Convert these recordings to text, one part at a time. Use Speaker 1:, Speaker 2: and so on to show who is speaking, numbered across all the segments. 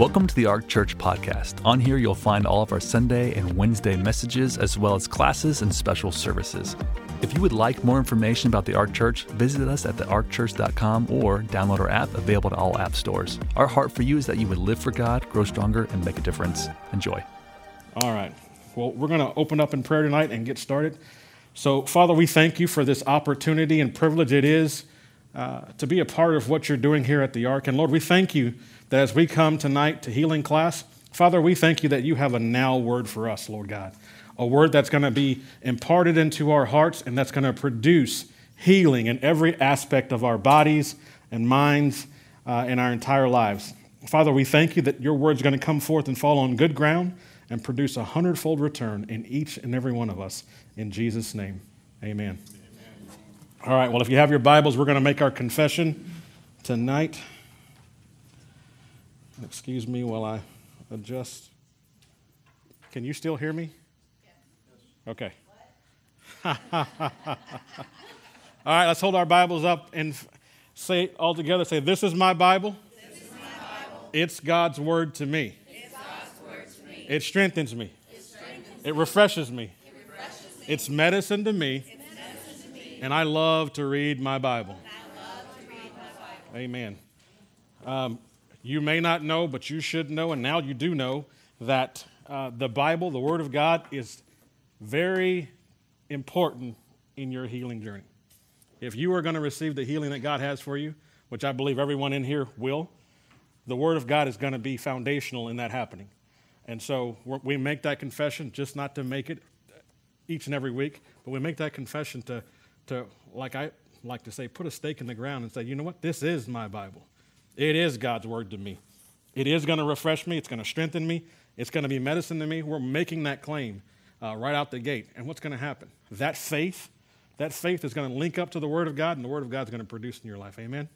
Speaker 1: Welcome to the Ark Church podcast. On here, you'll find all of our Sunday and Wednesday messages, as well as classes and special services. If you would like more information about the Ark Church, visit us at thearkchurch.com or download our app available to all app stores. Our heart for you is that you would live for God, grow stronger, and make a difference. Enjoy.
Speaker 2: All right. Well, we're going to open up in prayer tonight and get started. So, Father, we thank you for this opportunity and privilege it is uh, to be a part of what you're doing here at the Ark. And Lord, we thank you that as we come tonight to healing class, Father, we thank you that you have a now word for us, Lord God. A word that's going to be imparted into our hearts and that's going to produce healing in every aspect of our bodies and minds uh, in our entire lives. Father, we thank you that your word's going to come forth and fall on good ground and produce a hundredfold return in each and every one of us. In Jesus' name, amen. amen. All right, well, if you have your Bibles, we're going to make our confession tonight. Excuse me while I adjust. Can you still hear me? Okay. all right, let's hold our Bibles up and say all together say, This is my Bible.
Speaker 3: Is my Bible.
Speaker 2: It's God's word to me.
Speaker 3: It's God's word to me.
Speaker 2: It strengthens me.
Speaker 3: It strengthens
Speaker 2: It refreshes me.
Speaker 3: It refreshes me.
Speaker 2: It's medicine to me.
Speaker 3: It's medicine to me.
Speaker 2: And I love to read my Bible.
Speaker 3: I love to read my Bible.
Speaker 2: Amen. Um, you may not know, but you should know, and now you do know, that uh, the Bible, the Word of God, is very important in your healing journey. If you are going to receive the healing that God has for you, which I believe everyone in here will, the Word of God is going to be foundational in that happening. And so we make that confession just not to make it each and every week, but we make that confession to, to like I like to say, put a stake in the ground and say, you know what? This is my Bible. It is God's word to me. It is going to refresh me. It's going to strengthen me. It's going to be medicine to me. We're making that claim uh, right out the gate. And what's going to happen? That faith, that faith is going to link up to the Word of God, and the Word of God is going to produce in your life. Amen.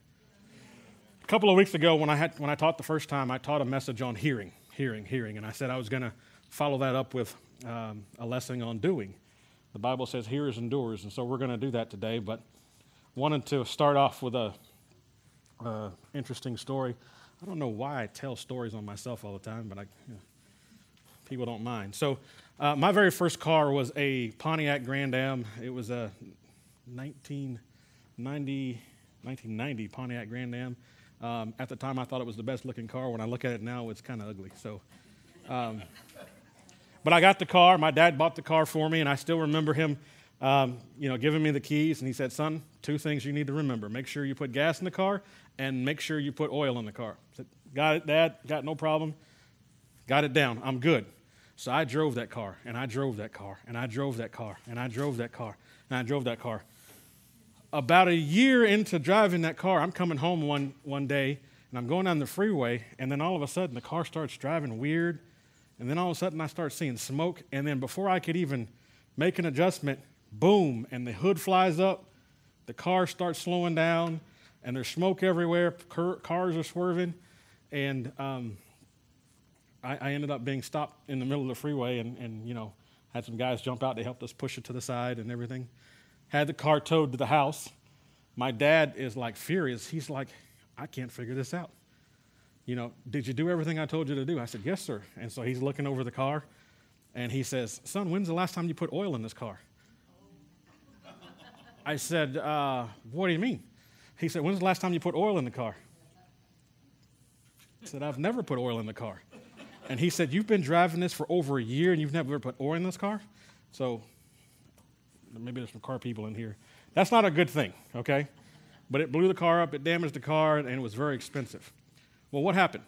Speaker 2: A couple of weeks ago, when I had when I taught the first time, I taught a message on hearing, hearing, hearing, and I said I was going to follow that up with um, a lesson on doing. The Bible says hearers and doers, and so we're going to do that today. But wanted to start off with a uh, interesting story. I don't know why I tell stories on myself all the time, but I, you know, people don't mind. So, uh, my very first car was a Pontiac Grand Am. It was a 1990, 1990 Pontiac Grand Am. Um, at the time, I thought it was the best looking car. When I look at it now, it's kind of ugly. So, um, but I got the car. My dad bought the car for me, and I still remember him, um, you know, giving me the keys. And he said, "Son, two things you need to remember: make sure you put gas in the car, and make sure you put oil in the car." Said, "Got it, Dad. Got no problem. Got it down. I'm good." So I drove that car, and I drove that car, and I drove that car, and I drove that car, and I drove that car. About a year into driving that car, I'm coming home one, one day, and I'm going down the freeway, and then all of a sudden the car starts driving weird, and then all of a sudden I start seeing smoke, and then before I could even make an adjustment, boom, and the hood flies up, the car starts slowing down, and there's smoke everywhere, cars are swerving, and um, I, I ended up being stopped in the middle of the freeway and, and, you know, had some guys jump out. They helped us push it to the side and everything. Had the car towed to the house. My dad is like furious. He's like, I can't figure this out. You know, did you do everything I told you to do? I said, yes, sir. And so he's looking over the car and he says, son, when's the last time you put oil in this car? I said, uh, what do you mean? He said, when's the last time you put oil in the car? I said, I've never put oil in the car. And he said, You've been driving this for over a year and you've never put oil in this car? So maybe there's some car people in here. That's not a good thing, okay? But it blew the car up, it damaged the car, and it was very expensive. Well, what happened?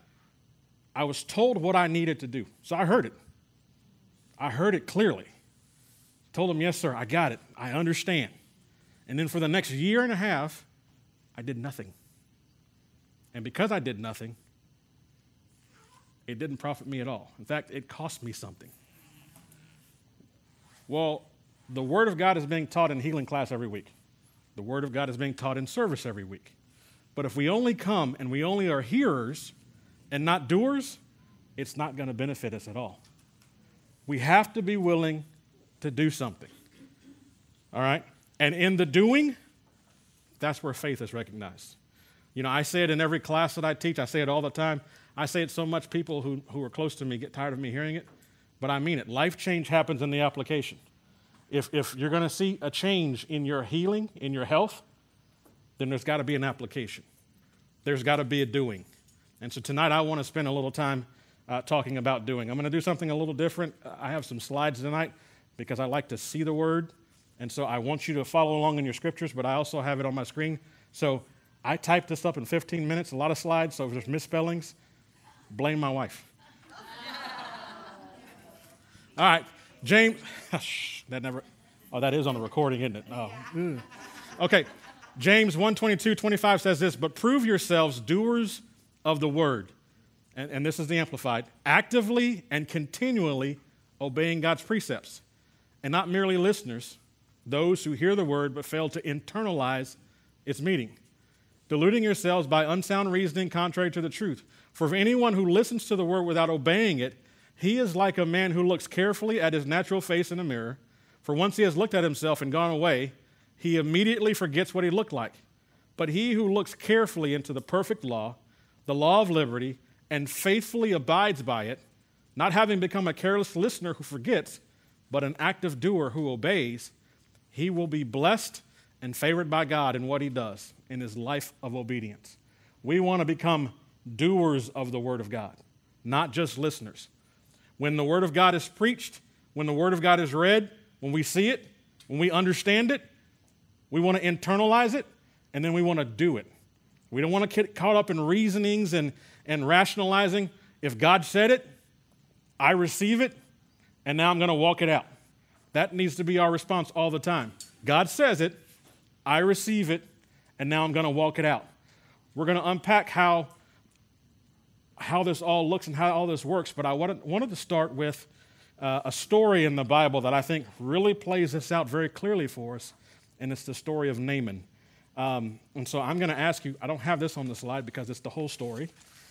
Speaker 2: I was told what I needed to do. So I heard it. I heard it clearly. Told him, Yes, sir, I got it. I understand. And then for the next year and a half, I did nothing. And because I did nothing, it didn't profit me at all. In fact, it cost me something. Well, the Word of God is being taught in healing class every week. The Word of God is being taught in service every week. But if we only come and we only are hearers and not doers, it's not going to benefit us at all. We have to be willing to do something. All right? And in the doing, that's where faith is recognized. You know, I say it in every class that I teach, I say it all the time. I say it so much people who, who are close to me get tired of me hearing it, but I mean it. Life change happens in the application. If, if you're going to see a change in your healing, in your health, then there's got to be an application. There's got to be a doing. And so tonight I want to spend a little time uh, talking about doing. I'm going to do something a little different. I have some slides tonight because I like to see the word. And so I want you to follow along in your scriptures, but I also have it on my screen. So I typed this up in 15 minutes, a lot of slides, so if there's misspellings, blame my wife. All right, James, that never, oh, that is on the recording, isn't it? Oh, mm. okay. James 1 22, 25 says this, but prove yourselves doers of the word. And, and this is the Amplified actively and continually obeying God's precepts, and not merely listeners, those who hear the word but fail to internalize its meaning, deluding yourselves by unsound reasoning contrary to the truth. For if anyone who listens to the word without obeying it, he is like a man who looks carefully at his natural face in a mirror. For once he has looked at himself and gone away, he immediately forgets what he looked like. But he who looks carefully into the perfect law, the law of liberty, and faithfully abides by it, not having become a careless listener who forgets, but an active doer who obeys, he will be blessed and favored by God in what he does in his life of obedience. We want to become doers of the Word of God, not just listeners. When the Word of God is preached, when the Word of God is read, when we see it, when we understand it, we want to internalize it, and then we want to do it. We don't want to get caught up in reasonings and, and rationalizing. If God said it, I receive it, and now I'm going to walk it out. That needs to be our response all the time. God says it, I receive it, and now I'm going to walk it out. We're going to unpack how, how this all looks and how all this works, but I wanted, wanted to start with uh, a story in the Bible that I think really plays this out very clearly for us and it's the story of Naaman. Um, and so I'm going to ask you, I don't have this on the slide because it's the whole story.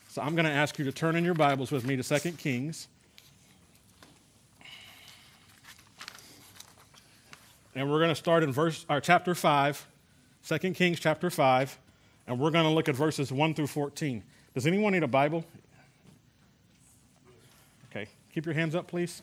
Speaker 2: So I'm going to ask you to turn in your Bibles with me to 2 Kings. And we're going to start in verse or chapter 5, 2 Kings chapter 5, and we're going to look at verses 1 through 14. Does anyone need a Bible? Okay, keep your hands up, please.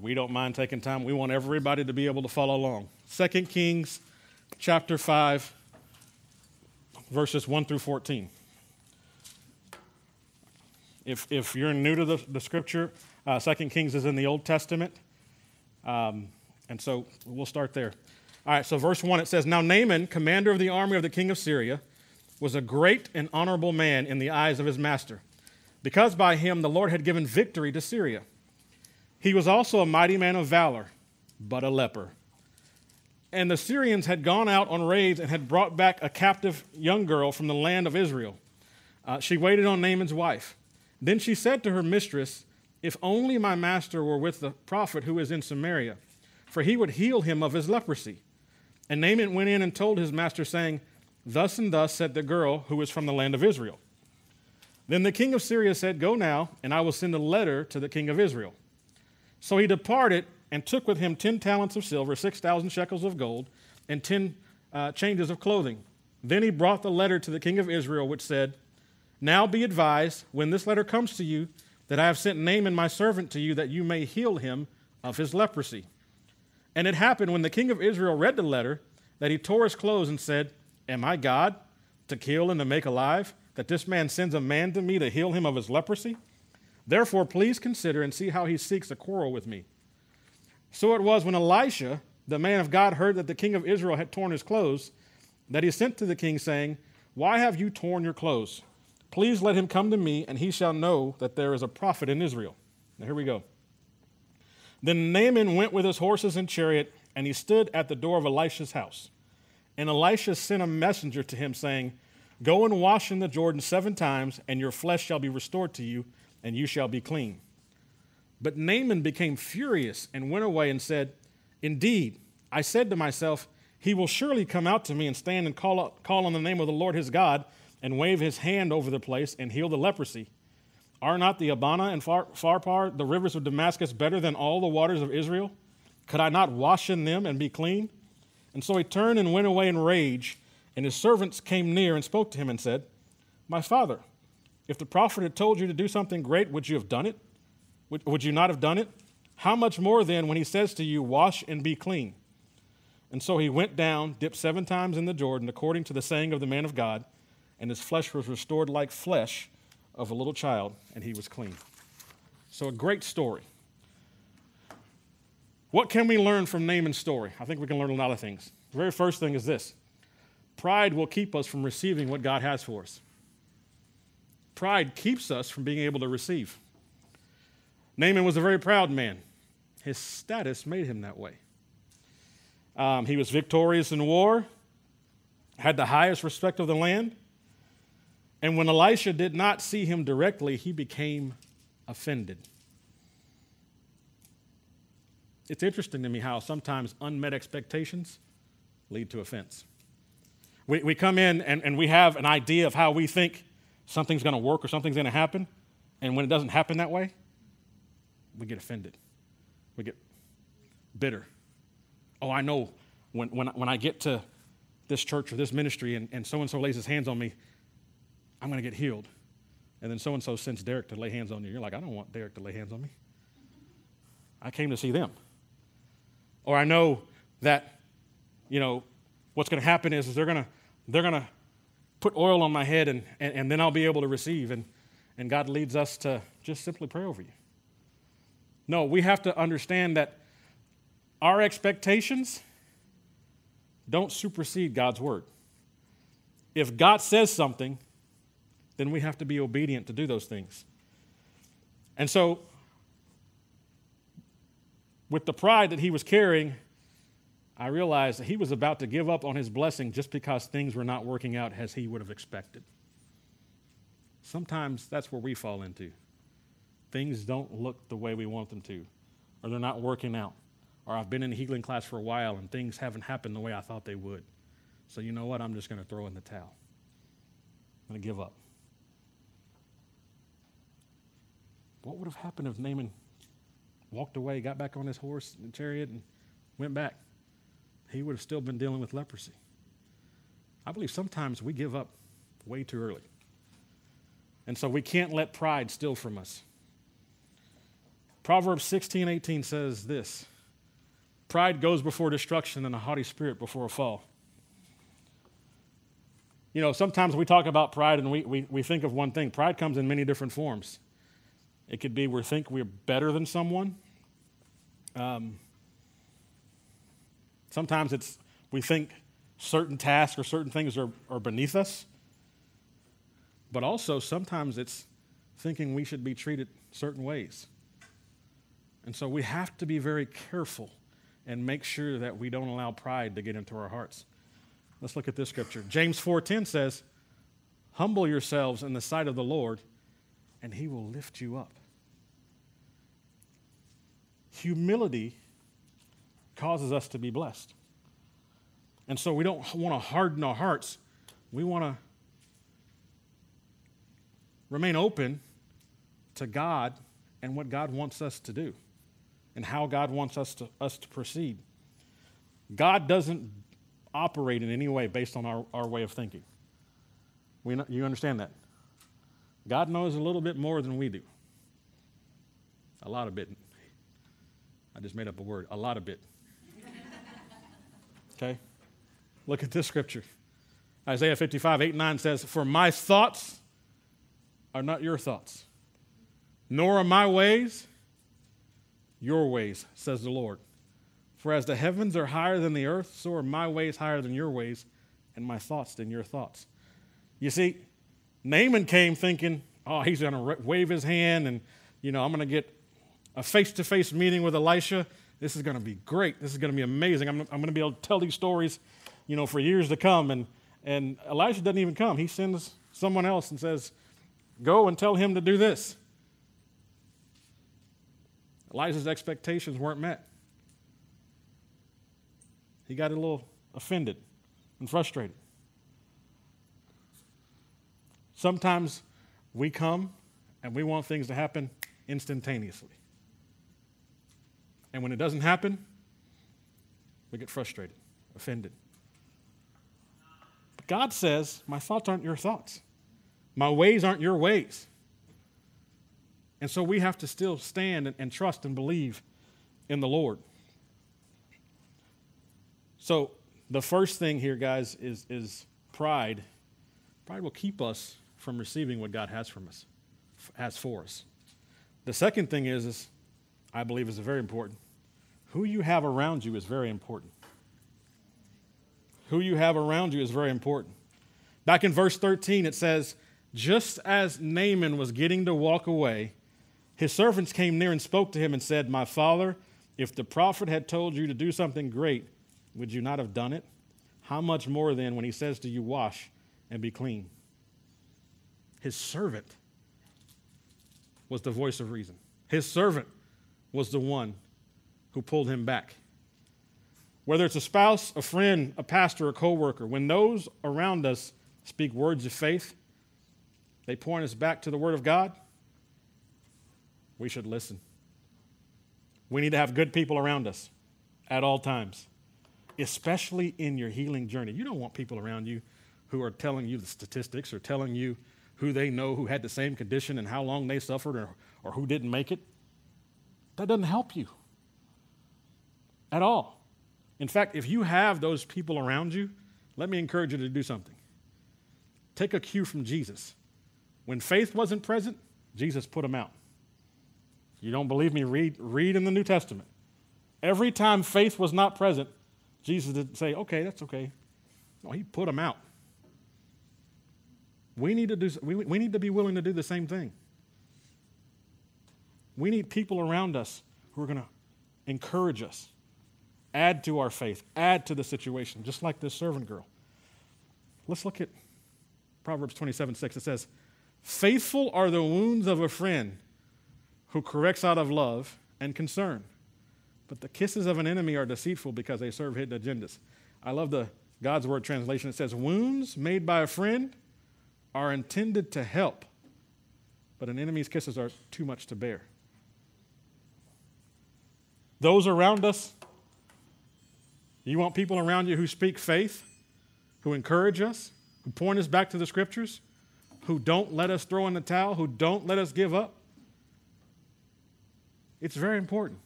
Speaker 2: We don't mind taking time. We want everybody to be able to follow along. 2 Kings chapter 5, verses 1 through 14. If, if you're new to the, the scripture, uh, 2 Kings is in the Old Testament. Um, and so we'll start there. All right, so verse 1 it says Now Naaman, commander of the army of the king of Syria, was a great and honorable man in the eyes of his master, because by him the Lord had given victory to Syria. He was also a mighty man of valor, but a leper. And the Syrians had gone out on raids and had brought back a captive young girl from the land of Israel. Uh, she waited on Naaman's wife. Then she said to her mistress, If only my master were with the prophet who is in Samaria, for he would heal him of his leprosy. And Naaman went in and told his master, saying, Thus and thus said the girl who is from the land of Israel. Then the king of Syria said, Go now, and I will send a letter to the king of Israel. So he departed and took with him 10 talents of silver, 6,000 shekels of gold, and 10 uh, changes of clothing. Then he brought the letter to the king of Israel, which said, Now be advised, when this letter comes to you, that I have sent Naaman my servant to you, that you may heal him of his leprosy. And it happened when the king of Israel read the letter that he tore his clothes and said, Am I God to kill and to make alive, that this man sends a man to me to heal him of his leprosy? Therefore, please consider and see how he seeks a quarrel with me. So it was when Elisha, the man of God, heard that the king of Israel had torn his clothes, that he sent to the king, saying, Why have you torn your clothes? Please let him come to me, and he shall know that there is a prophet in Israel. Now, here we go. Then Naaman went with his horses and chariot, and he stood at the door of Elisha's house. And Elisha sent a messenger to him, saying, Go and wash in the Jordan seven times, and your flesh shall be restored to you and you shall be clean. But Naaman became furious and went away and said, Indeed, I said to myself, He will surely come out to me and stand and call, out, call on the name of the Lord his God and wave his hand over the place and heal the leprosy. Are not the Abana and Phar- Pharpar, the rivers of Damascus, better than all the waters of Israel? Could I not wash in them and be clean? And so he turned and went away in rage. And his servants came near and spoke to him and said, My father, if the prophet had told you to do something great, would you have done it? Would, would you not have done it? How much more then when he says to you, Wash and be clean? And so he went down, dipped seven times in the Jordan, according to the saying of the man of God, and his flesh was restored like flesh of a little child, and he was clean. So, a great story. What can we learn from Naaman's story? I think we can learn a lot of things. The very first thing is this pride will keep us from receiving what God has for us. Pride keeps us from being able to receive. Naaman was a very proud man. His status made him that way. Um, he was victorious in war, had the highest respect of the land. And when Elisha did not see him directly, he became offended. It's interesting to me how sometimes unmet expectations lead to offense. We, we come in and, and we have an idea of how we think something's going to work or something's going to happen, and when it doesn't happen that way, we get offended. We get bitter. Oh, I know when, when, when I get to this church or this ministry and so and so lays his hands on me, I'm going to get healed. And then so and so sends Derrick to lay hands on you. You're like, I don't want Derrick to lay hands on me. I came to see them. Or I know that, you know, what's going to happen is, is they're going to they're going to put oil on my head and, and, and then I'll be able to receive. And, and God leads us to just simply pray over you. No, we have to understand that our expectations don't supersede God's word. If God says something, then we have to be obedient to do those things. And so, with the pride that he was carrying, I realized he was about to give up on his blessing just because things were not working out as he would have expected. Sometimes that's where we fall into. Things don't look the way we want them to, or they're not working out. Or I've been in a healing class for a while and things haven't happened the way I thought they would. So, you know what? I'm just going to throw in the towel. I'm going to give up. What would have happened if Naaman walked away, got back on his horse and chariot, and went back? He would have still been dealing with leprosy. I believe sometimes we give up way too early. And so we can't let pride steal from us. Proverbs 16 18 says this Pride goes before destruction, and a haughty spirit before a fall. You know, sometimes we talk about pride and we, we, we think of one thing. Pride comes in many different forms. It could be we think we're better than someone. Um, sometimes it's we think certain tasks or certain things are, are beneath us. But also, sometimes it's thinking we should be treated certain ways. And so we have to be very careful and make sure that we don't allow pride to get into our hearts. Let's look at this scripture. James 4:10 says, "Humble yourselves in the sight of the Lord, and he will lift you up. Humility causes us to be blessed. And so we don't want to harden our hearts. We want to remain open to God and what God wants us to do and how God wants us to, us to proceed. God doesn't operate in any way based on our, our way of thinking. We, you understand that? God knows a little bit more than we do. A lot of bit. I just made up a word. A lot of bit. Okay? Look at this scripture. Isaiah 55, 8 9 says, For my thoughts are not your thoughts, nor are my ways your ways, says the Lord. For as the heavens are higher than the earth, so are my ways higher than your ways, and my thoughts than your thoughts. You see, Naaman came thinking, oh, he's going to wave his hand and, you know, I'm going to get a face to face meeting with Elisha. This is going to be great. This is going to be amazing. I'm, I'm going to be able to tell these stories, you know, for years to come. And, and Elisha doesn't even come. He sends someone else and says, go and tell him to do this. Elijah's expectations weren't met. He got a little offended, and frustrated. Sometimes we come and we want things to happen instantaneously. And when it doesn't happen, we get frustrated, offended. But God says, My thoughts aren't your thoughts, my ways aren't your ways. And so we have to still stand and, and trust and believe in the Lord. So, the first thing here, guys, is, is pride. Pride will keep us from receiving what God has from us, has for us. The second thing is, is I believe is very important. Who you have around you is very important. Who you have around you is very important. Back in verse 13, it says, Just as Naaman was getting to walk away, his servants came near and spoke to him and said, My father, if the prophet had told you to do something great, would you not have done it? How much more then when he says to you, Wash and be clean? His servant was the voice of reason. His servant was the one who pulled him back. Whether it's a spouse, a friend, a pastor, a coworker, when those around us speak words of faith, they point us back to the Word of God we should listen. We need to have good people around us at all times, especially in your healing journey. You don't want people around you who are telling you the statistics or telling you who they know who had the same condition and how long they suffered or, or who didn't make it. That doesn't help you at all. In fact, if you have those people around you, let me encourage you to do something. Take a cue from Jesus. When faith wasn't present, Jesus put them out. You don't believe me? Read, read in the New Testament. Every time faith was not present, Jesus didn't say, okay, that's okay. No, he put them out. We need to, do, we, we need to be willing to do the same thing. We need people around us who are going to encourage us, add to our faith, add to the situation, just like this servant girl. Let's look at Proverbs 27 6. It says, Faithful are the wounds of a friend who corrects out of love and concern. But the kisses of an enemy are deceitful because they serve hidden agendas. I love the God's Word translation. It says, Wounds made by a friend are intended to help, but an enemy's kisses are too much to bear. Those around us, you want people around you who speak faith, who encourage us, who point us back to the scriptures, who don't let us throw in the towel, who don't let us give up. It's very important.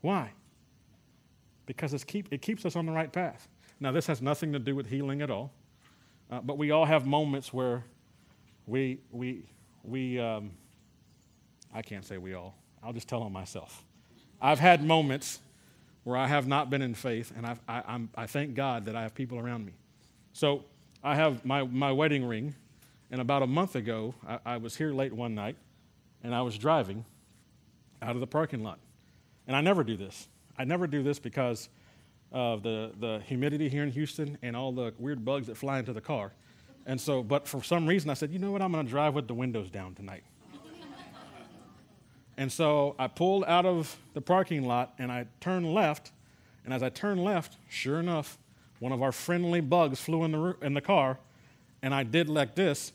Speaker 2: Why? Because keep, it keeps us on the right path. Now, this has nothing to do with healing at all, uh, but we all have moments where we, we, we um, I can't say we all, I'll just tell on myself. I've had moments where I have not been in faith, and I, I'm, I thank God that I have people around me. So I have my, my wedding ring, and about a month ago, I, I was here late one night, and I was driving, out of the parking lot. And I never do this. I never do this because of the, the humidity here in Houston and all the weird bugs that fly into the car. And so, but for some reason, I said, you know what? I'm going to drive with the windows down tonight. And so I pulled out of the parking lot and I turned left. And as I turned left, sure enough, one of our friendly bugs flew in the, in the car. And I did like this.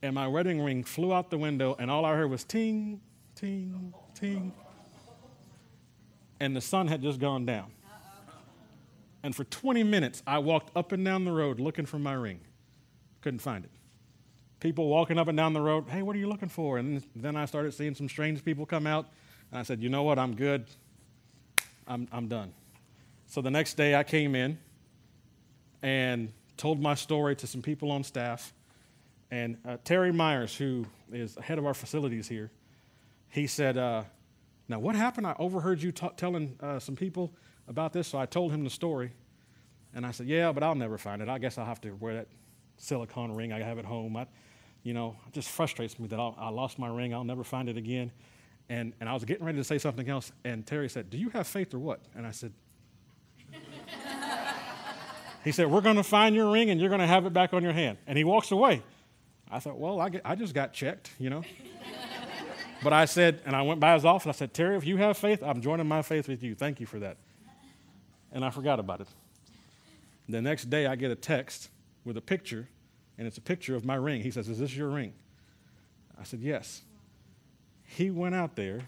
Speaker 2: And my wedding ring flew out the window. And all I heard was ting, ting, ting. And the sun had just gone down. And for 20 minutes, I walked up and down the road looking for my ring. Couldn't find it. People walking up and down the road, hey, what are you looking for? And then I started seeing some strange people come out. And I said, you know what? I'm good. I'm, I'm done. So the next day, I came in and told my story to some people on staff. And uh, Terry Myers, who is head of our facilities here, he said, uh, Now, what happened? I overheard you t- telling uh, some people about this, so I told him the story. And I said, Yeah, but I'll never find it. I guess I'll have to wear that silicone ring I have at home. I, you know, it just frustrates me that I'll, i lost my ring. I'll never find it again. And, and I was getting ready to say something else, and Terry said, Do you have faith or what? And I said, He said, We're going to find your ring and you're going to have it back on your hand. And he walks away. I thought, Well, I, get, I just got checked, you know. But I said, and I went by his office, I said, Terry, if you have faith, I'm joining my faith with you. Thank you for that. And I forgot about it. The next day, I get a text with a picture, and it's a picture of my ring. He says, Is this your ring? I said, Yes. He went out there,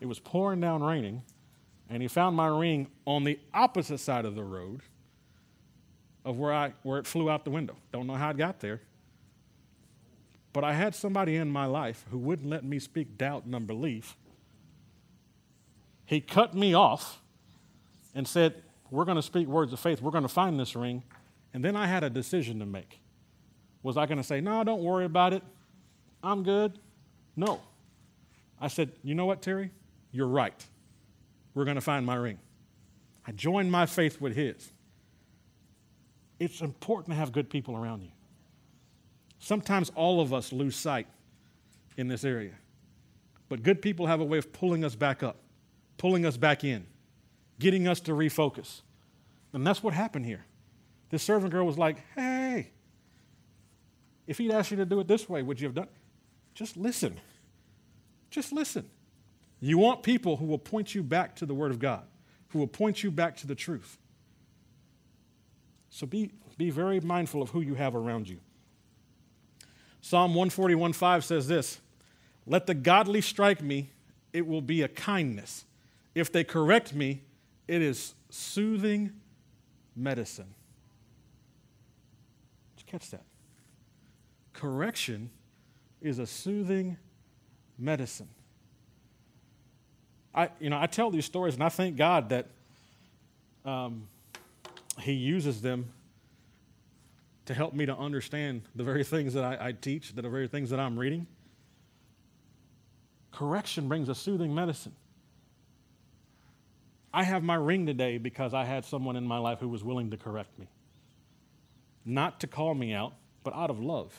Speaker 2: it was pouring down raining, and he found my ring on the opposite side of the road of where, I, where it flew out the window. Don't know how it got there. But I had somebody in my life who wouldn't let me speak doubt and unbelief. He cut me off and said, We're going to speak words of faith. We're going to find this ring. And then I had a decision to make. Was I going to say, No, don't worry about it. I'm good? No. I said, You know what, Terry? You're right. We're going to find my ring. I joined my faith with his. It's important to have good people around you. Sometimes all of us lose sight in this area. But good people have a way of pulling us back up, pulling us back in, getting us to refocus. And that's what happened here. This servant girl was like, hey, if he'd asked you to do it this way, would you have done? Just listen. Just listen. You want people who will point you back to the Word of God, who will point you back to the truth. So be, be very mindful of who you have around you. Psalm 141:5 says this Let the godly strike me, it will be a kindness. If they correct me, it is soothing medicine. Did you catch that? Correction is a soothing medicine. I, you know, I tell these stories, and I thank God that um, He uses them to help me to understand the very things that I, I teach, the very things that I'm reading. Correction brings a soothing medicine. I have my ring today because I had someone in my life who was willing to correct me. Not to call me out, but out of love.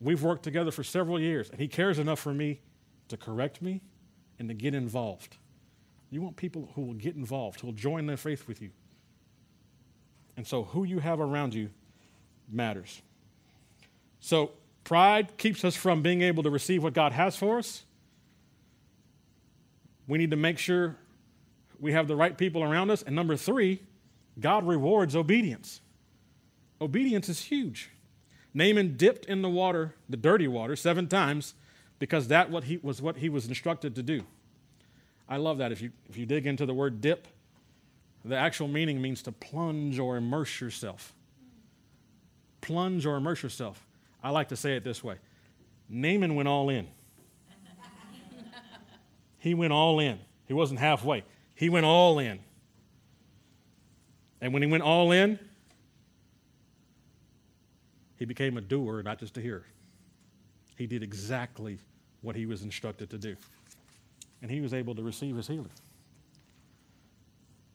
Speaker 2: We've worked together for several years, and he cares enough for me to correct me and to get involved. You want people who will get involved, who will join their faith with you. And so, who you have around you matters. So, pride keeps us from being able to receive what God has for us. We need to make sure we have the right people around us. And number three, God rewards obedience. Obedience is huge. Naaman dipped in the water, the dirty water, seven times because that what he, was what he was instructed to do. I love that. If you, if you dig into the word dip, the actual meaning means to plunge or immerse yourself. Plunge or immerse yourself. I like to say it this way Naaman went all in. he went all in. He wasn't halfway, he went all in. And when he went all in, he became a doer, not just a hearer. He did exactly what he was instructed to do. And he was able to receive his healing.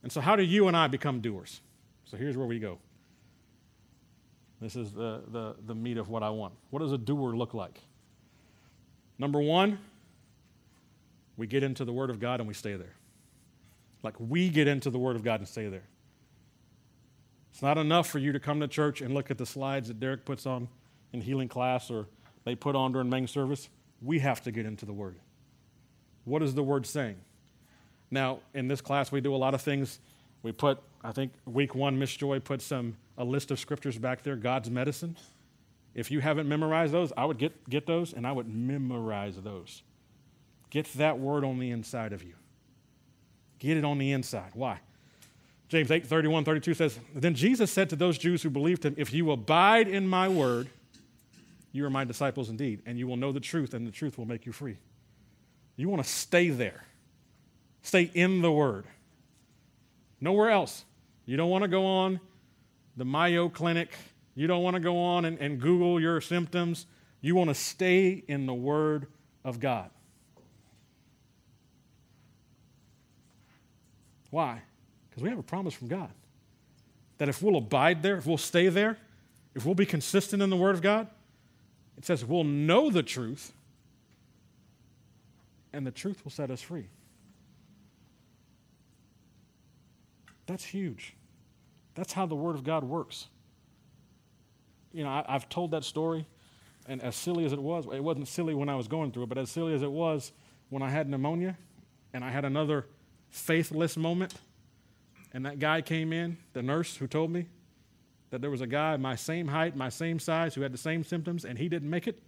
Speaker 2: And so, how do you and I become doers? So, here's where we go. This is the, the, the meat of what I want. What does a doer look like? Number one, we get into the Word of God and we stay there. Like we get into the Word of God and stay there. It's not enough for you to come to church and look at the slides that Derrick puts on in healing class or they put on during main service. We have to get into the Word. What is the Word saying? Now, in this class, we do a lot of things. We put, I think, week one, Miss Joy put some a list of scriptures back there, God's medicine. If you haven't memorized those, I would get, get those and I would memorize those. Get that word on the inside of you. Get it on the inside. Why? James 8, 31, 32 says, Then Jesus said to those Jews who believed him, If you abide in my word, you are my disciples indeed, and you will know the truth, and the truth will make you free. You want to stay there. Stay in the word. Nowhere else. You don't want to go on the Mayo Clinic. You don't want to go on and, and Google your symptoms. You want to stay in the Word of God. Why? Because we have a promise from God that if we'll abide there, if we'll stay there, if we'll be consistent in the Word of God, it says we'll know the truth, and the truth will set us free. That's huge. That's how the Word of God works. You know, I, have told that story, and as silly as it was, it wasn't silly when I was going through it, but as silly as it was when I had pneumonia and I had another faithless moment And that guy came in, the nurse who told me that there was a guy my same height, my same size, who had the same symptoms, and he didn't make it.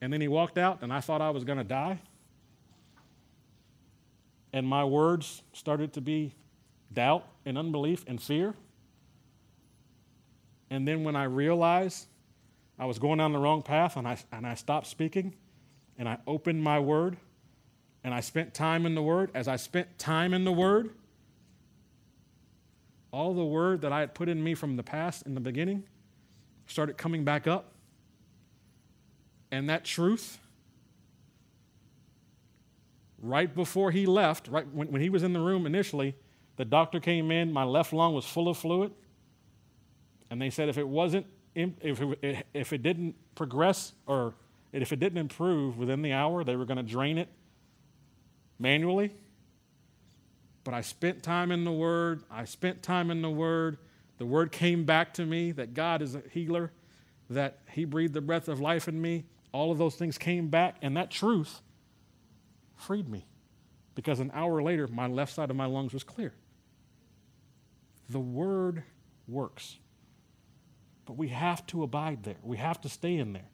Speaker 2: And then he walked out, and I thought I was going to die. And my words started to be doubt and unbelief and fear. And then when I realized I was going down the wrong path and I, and I stopped speaking and I opened my word and I spent time in the word, as I spent time in the word, all the word that I had put in me from the past in the beginning started coming back up. And that truth, right before he left, right when, when he was in the room initially, the doctor came in, my left lung was full of fluid. And they said if it wasn't, if it, if it didn't progress or if it didn't improve within the hour, they were going to drain it manually. But I spent time in the Word. I spent time in the Word. The Word came back to me that God is a healer, that He breathed the breath of life in me. All of those things came back, and that truth freed me because an hour later, my left side of my lungs was clear. The Word works. But we have to abide there, we have to stay in there.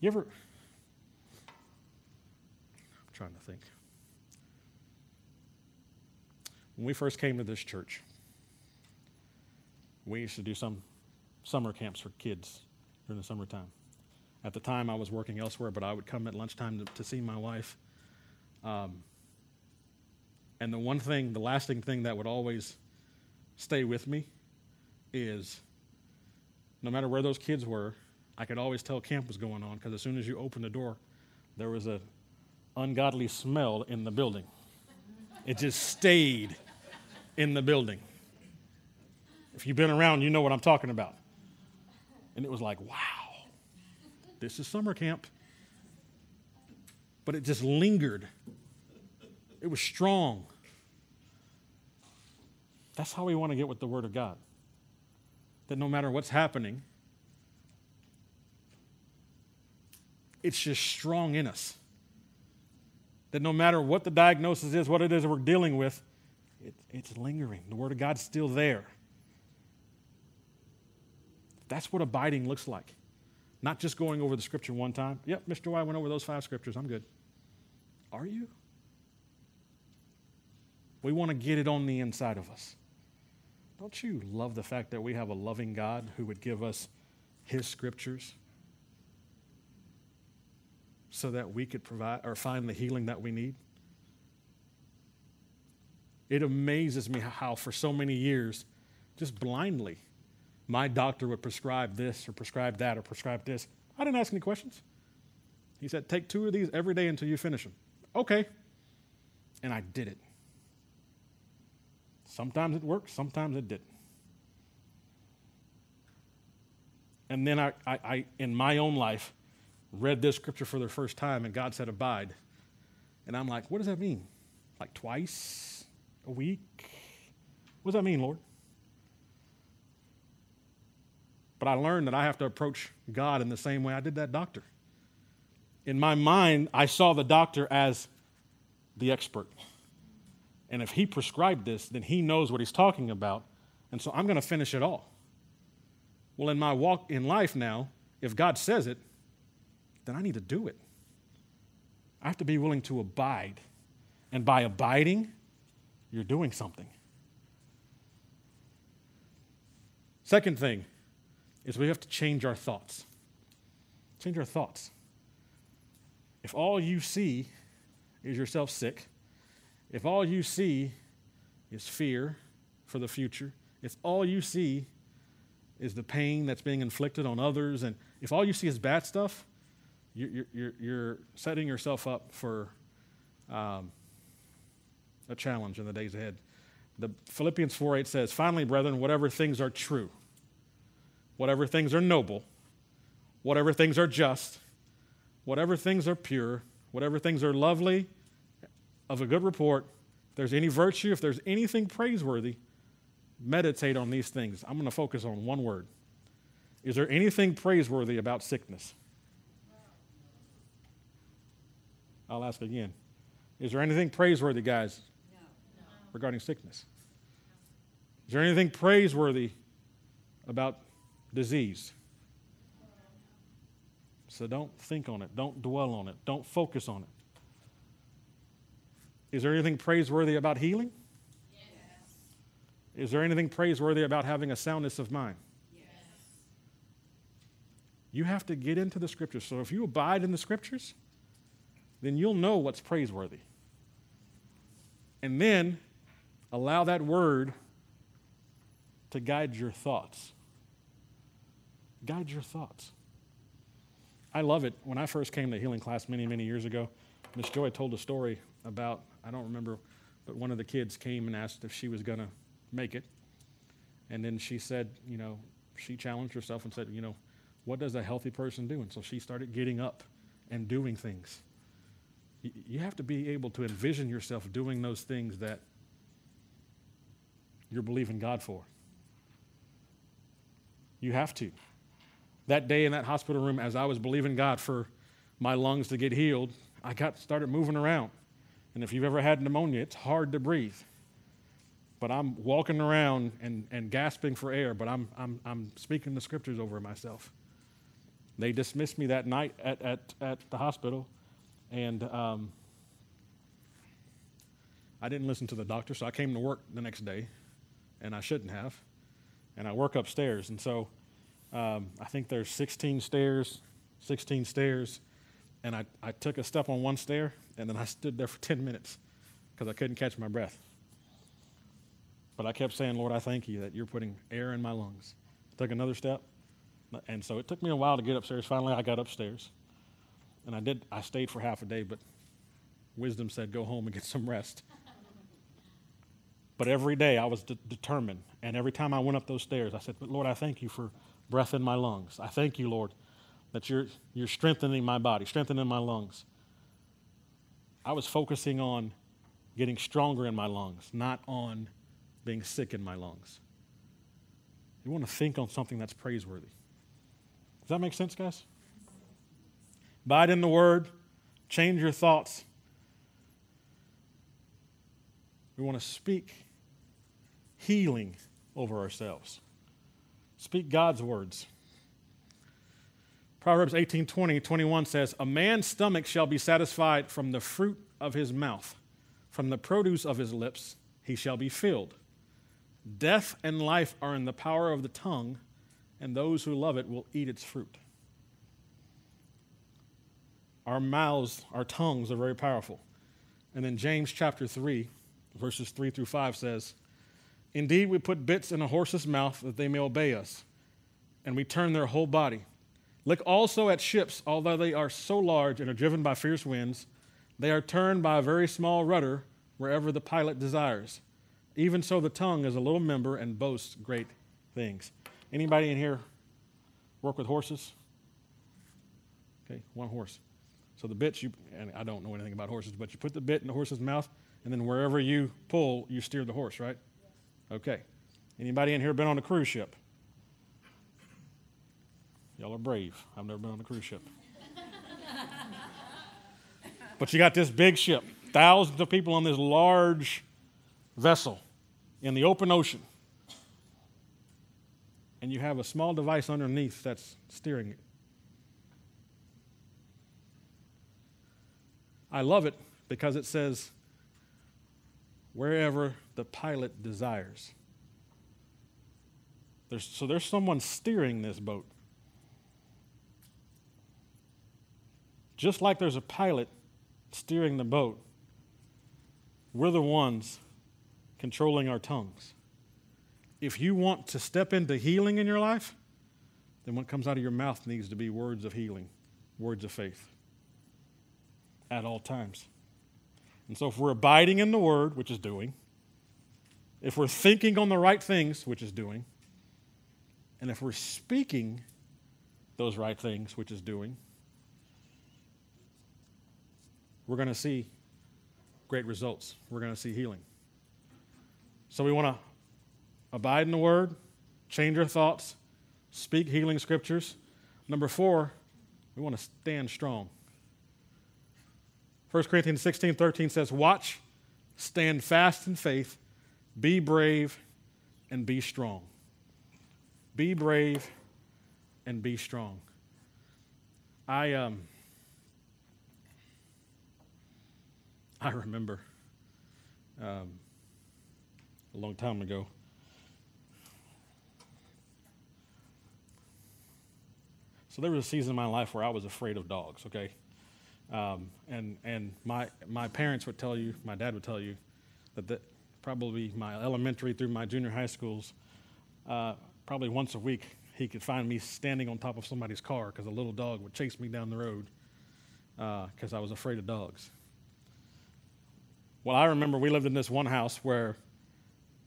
Speaker 2: You ever, trying to think. When we first came to this church, we used to do some summer camps for kids during the summertime. At the time, I was working elsewhere, but I would come at lunchtime to, to see my wife. Um, and the one thing, the lasting thing that would always stay with me is no matter where those kids were, I could always tell camp was going on because as soon as you opened the door, there was a ungodly smell in the building. It just stayed in the building. If you've been around, you know what I'm talking about. And it was like, wow, this is summer camp. But it just lingered. It was strong. That's how we want to get with the Word of God. That no matter what's happening, it's just strong in us. That no matter what the diagnosis is, what it is we're dealing with, it, it's lingering. The Word of God's still there. That's what abiding looks like. Not just going over the scripture one time. Yep, Mr. White went over those five scriptures. I'm good. Are you? We want to get it on the inside of us. Don't you love the fact that we have a loving God who would give us His scriptures so that we could provide or find the healing that we need? It amazes me how, for so many years, just blindly, my doctor would prescribe this or prescribe that or prescribe this. I didn't ask any questions. He said, Take two of these every day until you finish them. Okay. And I did it. Sometimes it worked, sometimes it didn't. And then I, I, I, in my own life, read this scripture for the first time, and God said, Abide. And I'm like, What does that mean? Like twice a week? What does that mean, Lord? But I learned that I have to approach God in the same way I did that doctor. In my mind, I saw the doctor as the expert. And if he prescribed this, then he knows what he's talking about. And so I'm going to finish it all. Well, in my walk in life now, if God says it, then I need to do it. I have to be willing to abide. And by abiding, you're doing something. Second thing is we have to change our thoughts. Change our thoughts. If all you see is yourself sick, if all you see is fear for the future, if all you see is the pain that's being inflicted on others, and if all you see is bad stuff, you're, you're, you're setting yourself up for um, a challenge in the days ahead. The Philippians 4 8 says, Finally, brethren, whatever things are true, whatever things are noble, whatever things are just, whatever things are pure, whatever things are lovely, of a good report, if there's any virtue, if there's anything praiseworthy, meditate on these things. I'm going to focus on one word. Is there anything praiseworthy about sickness? I'll ask again. Is there anything praiseworthy, guys, regarding sickness? Is there anything praiseworthy about disease? So don't think on it. Don't dwell on it. Don't focus on it. Is there anything praiseworthy about healing? Yes. Is there anything praiseworthy about having a soundness of mind? Yes. You have to get into the scriptures. So if you abide in the scriptures, then you'll know what's praiseworthy. And then allow that word to guide your thoughts. Guide your thoughts. I love it. When I first came to healing class many, many years ago, Miss Joy told a story about, I don't remember, but one of the kids came and asked if she was going to make it. And then she said, you know, she challenged herself and said, you know, what does a healthy person do? And so she started getting up and doing things. You have to be able to envision yourself doing those things that you're believing God for. You have to. That day in that hospital room, as I was believing God for my lungs to get healed, I got started moving around. And if you've ever had pneumonia, it's hard to breathe. But I'm walking around and, and gasping for air, but I'm, I'm, I'm speaking the scriptures over myself. They dismissed me that night at, at, at the hospital, and um, I didn't listen to the doctor, so I came to work the next day, and I shouldn't have. And I work upstairs, and so um, I think there's 16 stairs, 16 stairs, and I, I took a step on one stair, and then I stood there for 10 minutes because I couldn't catch my breath. But I kept saying, Lord, I thank you that you're putting air in my lungs. I Took another step, and so it took me a while to get upstairs. Finally, I got upstairs, and I did. I stayed for half a day, but wisdom said, "Go home and get some rest." but every day I was de- determined, and every time I went up those stairs, I said, "But Lord, I thank you for breath in my lungs. I thank you, Lord, that you're, you're strengthening my body, strengthening my lungs. I was focusing on getting stronger in my lungs, not on being sick in my lungs. You want to think on something that's praiseworthy. Does that make sense, guys? Abide in the Word, change your thoughts. We want to speak healing over ourselves. Speak God's words. Proverbs 18 20, 21 says, A man's stomach shall be satisfied from the fruit of his mouth, from the produce of his lips he shall be filled. Death and life are in the power of the tongue, and those who love it will eat its fruit. Our mouths, our tongues are very powerful. And then James chapter 3, verses 3 through 5 says, Indeed, we put bits in a horse's mouth that they may obey us, and we turn their whole body. Look also at ships, although they are so large and are driven by fierce winds, they are turned by a very small rudder wherever the pilot desires. Even so, the tongue is a little member and boasts great things. Anybody in here work with horses? Okay, one horse. So the bits you and I don't know anything about horses, but you put the bit in the horse's mouth, and then wherever you pull, you steer the horse, right? Okay. Anybody in here been on a cruise ship? Y'all are brave. I've never been on a cruise ship. but you got this big ship, thousands of people on this large vessel in the open ocean. And you have a small device underneath that's steering it. I love it because it says wherever the pilot desires. There's, so there's someone steering this boat. Just like there's a pilot steering the boat, we're the ones controlling our tongues. If you want to step into healing in your life, then what comes out of your mouth needs to be words of healing, words of faith at all times. And so, if we're abiding in the Word, which is doing, if we're thinking on the right things, which is doing, and if we're speaking those right things, which is doing, we're going to see great results. We're going to see healing. So, we want to abide in the Word, change our thoughts, speak healing scriptures. Number four, we want to stand strong. 1 Corinthians 16 13 says, Watch, stand fast in faith, be brave, and be strong. Be brave and be strong. I, um, I remember um, a long time ago. So there was a season in my life where I was afraid of dogs. Okay, um, and and my my parents would tell you, my dad would tell you, that that probably my elementary through my junior high schools, uh, probably once a week he could find me standing on top of somebody's car because a little dog would chase me down the road because uh, I was afraid of dogs. Well, I remember we lived in this one house where,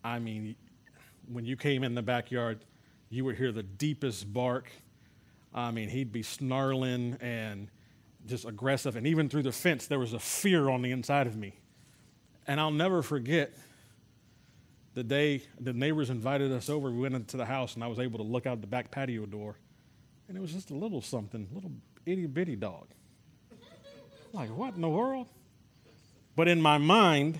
Speaker 2: I mean, when you came in the backyard, you would hear the deepest bark. I mean, he'd be snarling and just aggressive. And even through the fence, there was a fear on the inside of me. And I'll never forget the day the neighbors invited us over, we went into the house, and I was able to look out the back patio door, and it was just a little something, little itty bitty dog. Like, what in the world? But in my mind,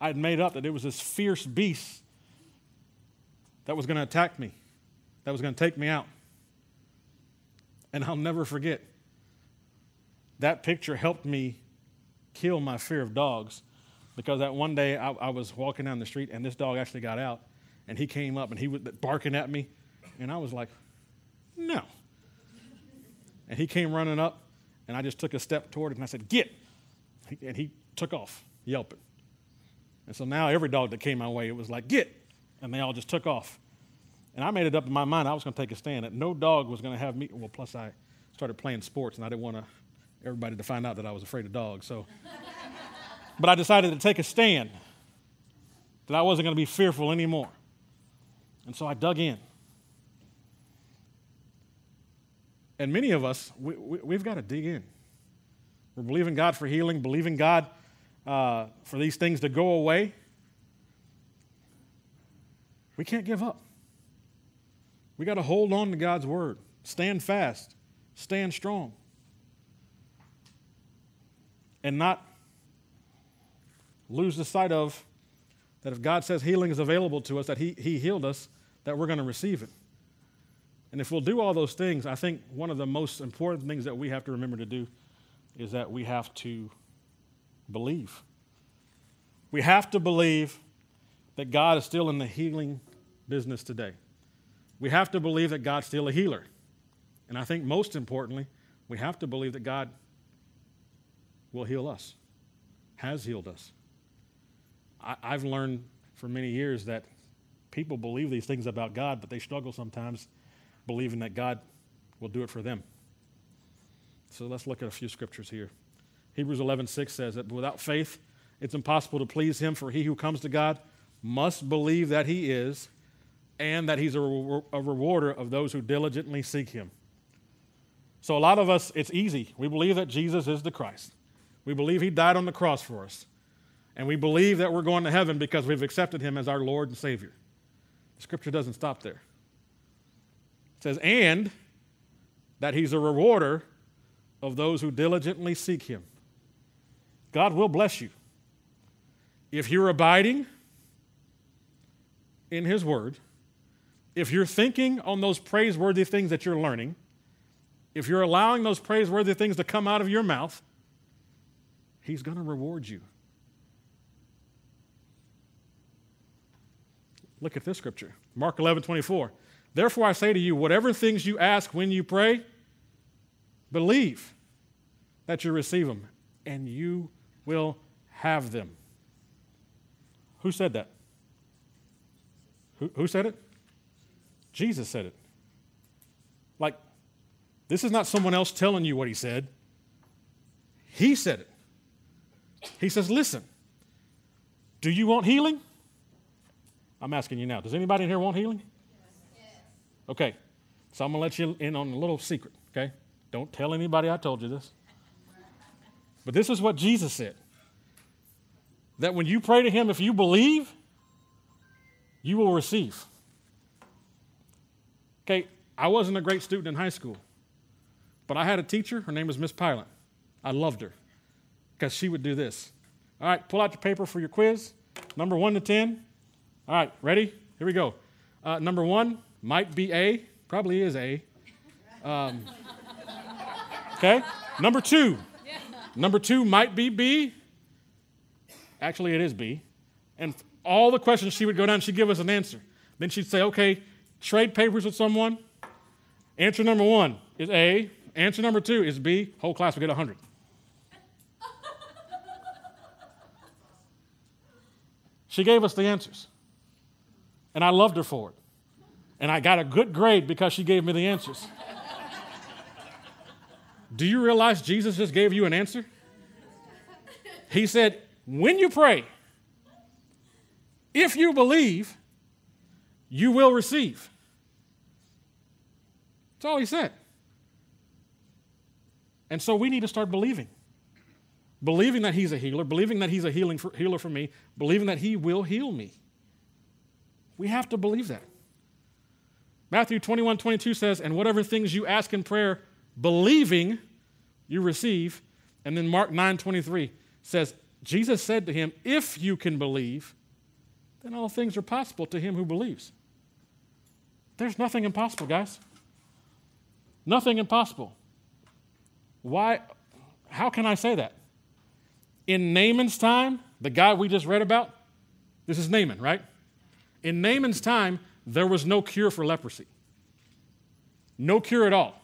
Speaker 2: I'd made up that it was this fierce beast that was going to attack me, that was going to take me out. And I'll never forget. That picture helped me kill my fear of dogs because that one day I, I, was walking down the street and this dog actually got out and he came up and he was barking at me and I was like, no. And he came running up and I just took a step toward it and I said, get. And he took off, yelping. And so now every dog that came my way, it was like, get. And they all just took off. And I made it up in my mind I was going to take a stand that no dog was going to have me. Well, plus I started playing sports and I didn't want to everybody to find out that I was afraid of dogs. So, but I decided to take a stand that I wasn't going to be fearful anymore. And so I dug in. And many of us, we, have we, got to dig in. We're believing God for healing, believing God uh, for these things to go away. We can't give up. We got to hold on to God's word, stand fast, stand strong and not lose the sight of that if God says healing is available to us, that He, he healed us, that we're going to receive it. And if we'll do all those things, I think one of the most important things that we have to remember to do is that we have to believe. We have to believe that God is still in the healing business today. We have to believe that God's still a healer. And I think most importantly, we have to believe that God will heal us, has healed us. I, I've learned for many years that people believe these things about God, but they struggle sometimes believing that God will do it for them. So let's look at a few scriptures here. Hebrews 11:6 says that without faith it's impossible to please him for he who comes to God must believe that he is and that he's a, re- a rewarder of those who diligently seek him. So a lot of us it's easy. We believe that Jesus is the Christ. We believe He died on the cross for us. And we believe that we're going to heaven because we've accepted Him as our Lord and Savior. The scripture doesn't stop there. It says, and that He's a rewarder of those who diligently seek Him. God will bless you. If you're abiding in His Word, if you're thinking on those praiseworthy things that you're learning, if you're allowing those praiseworthy things to come out of your mouth, He's going to reward you. Look at this scripture Mark 11 24. Therefore, I say to you, whatever things you ask when you pray, believe that you receive them, and you will have them. Who said that? Who, who said it? Jesus said it. Like, this is not someone else telling you what he said. He said it. He says, Listen, do you want healing? I'm asking you now. Does anybody in here want healing? Okay. So I'm going to let you in on a little secret, okay? Don't tell anybody I told you this. But this is what Jesus said that when you pray to Him, if you believe, you will receive. Okay, I wasn't a great student in high school, But I had a teacher, her name was Miss Pilot. I loved her because she would do this. All right, pull out your paper for your quiz. Number one to 10. All right, ready? Here we go. Uh, number one might be A, probably is A. Um, okay, number two. Number two might be B. Actually, it is B. And all the questions she would go down, she'd give us an answer. Then she'd say, okay, trade papers with someone. Answer number one is A. Answer number two is B. Whole class will get 100. she gave us the answers. And I loved her for it. And I got a good grade because she gave me the answers. Do you realize Jesus just gave you an answer? He said, when you pray, if you believe, you will receive. That's all he said. And so we need to start believing. Believing that he's a healer, believing that he's a healing for, healer for me, believing that he will heal me. We have to believe that. Matthew 21 22 says, And whatever things you ask in prayer, believing, you receive. And then Mark 9 23 says, Jesus said to him, If you can believe, then all things are possible to him who believes. There's nothing impossible, guys. Nothing impossible. Why? How can I say that? In Naaman's time, the guy we just read about, this is Naaman, right? In Naaman's time, there was no cure for leprosy. No cure at all.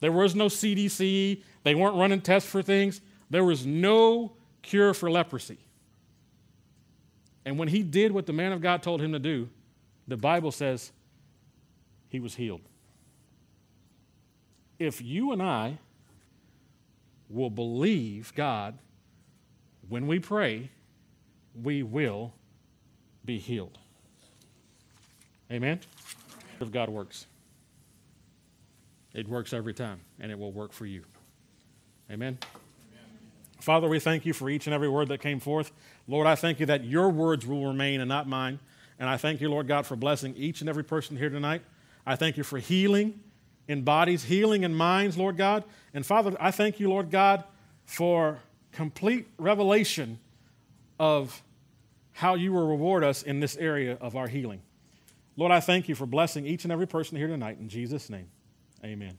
Speaker 2: There was no CDC. They weren't running tests for things. There was no cure for leprosy. And when he did what the man of God told him to do, the Bible says he was healed. If you and I will believe God when we pray, we will be healed. Amen? If God works, it works every time, and it will work for you. Amen? Father, we thank you for each and every word that came forth. Lord, I thank you that your words will remain and not mine. And I thank you, Lord God, for blessing each and every person here tonight. I thank you for healing in bodies, healing in minds, Lord God. And Father, I thank you, Lord God, for complete revelation of how you will reward us in this area of our healing. Lord, I thank you for blessing each and every person here tonight. In Jesus' name, amen.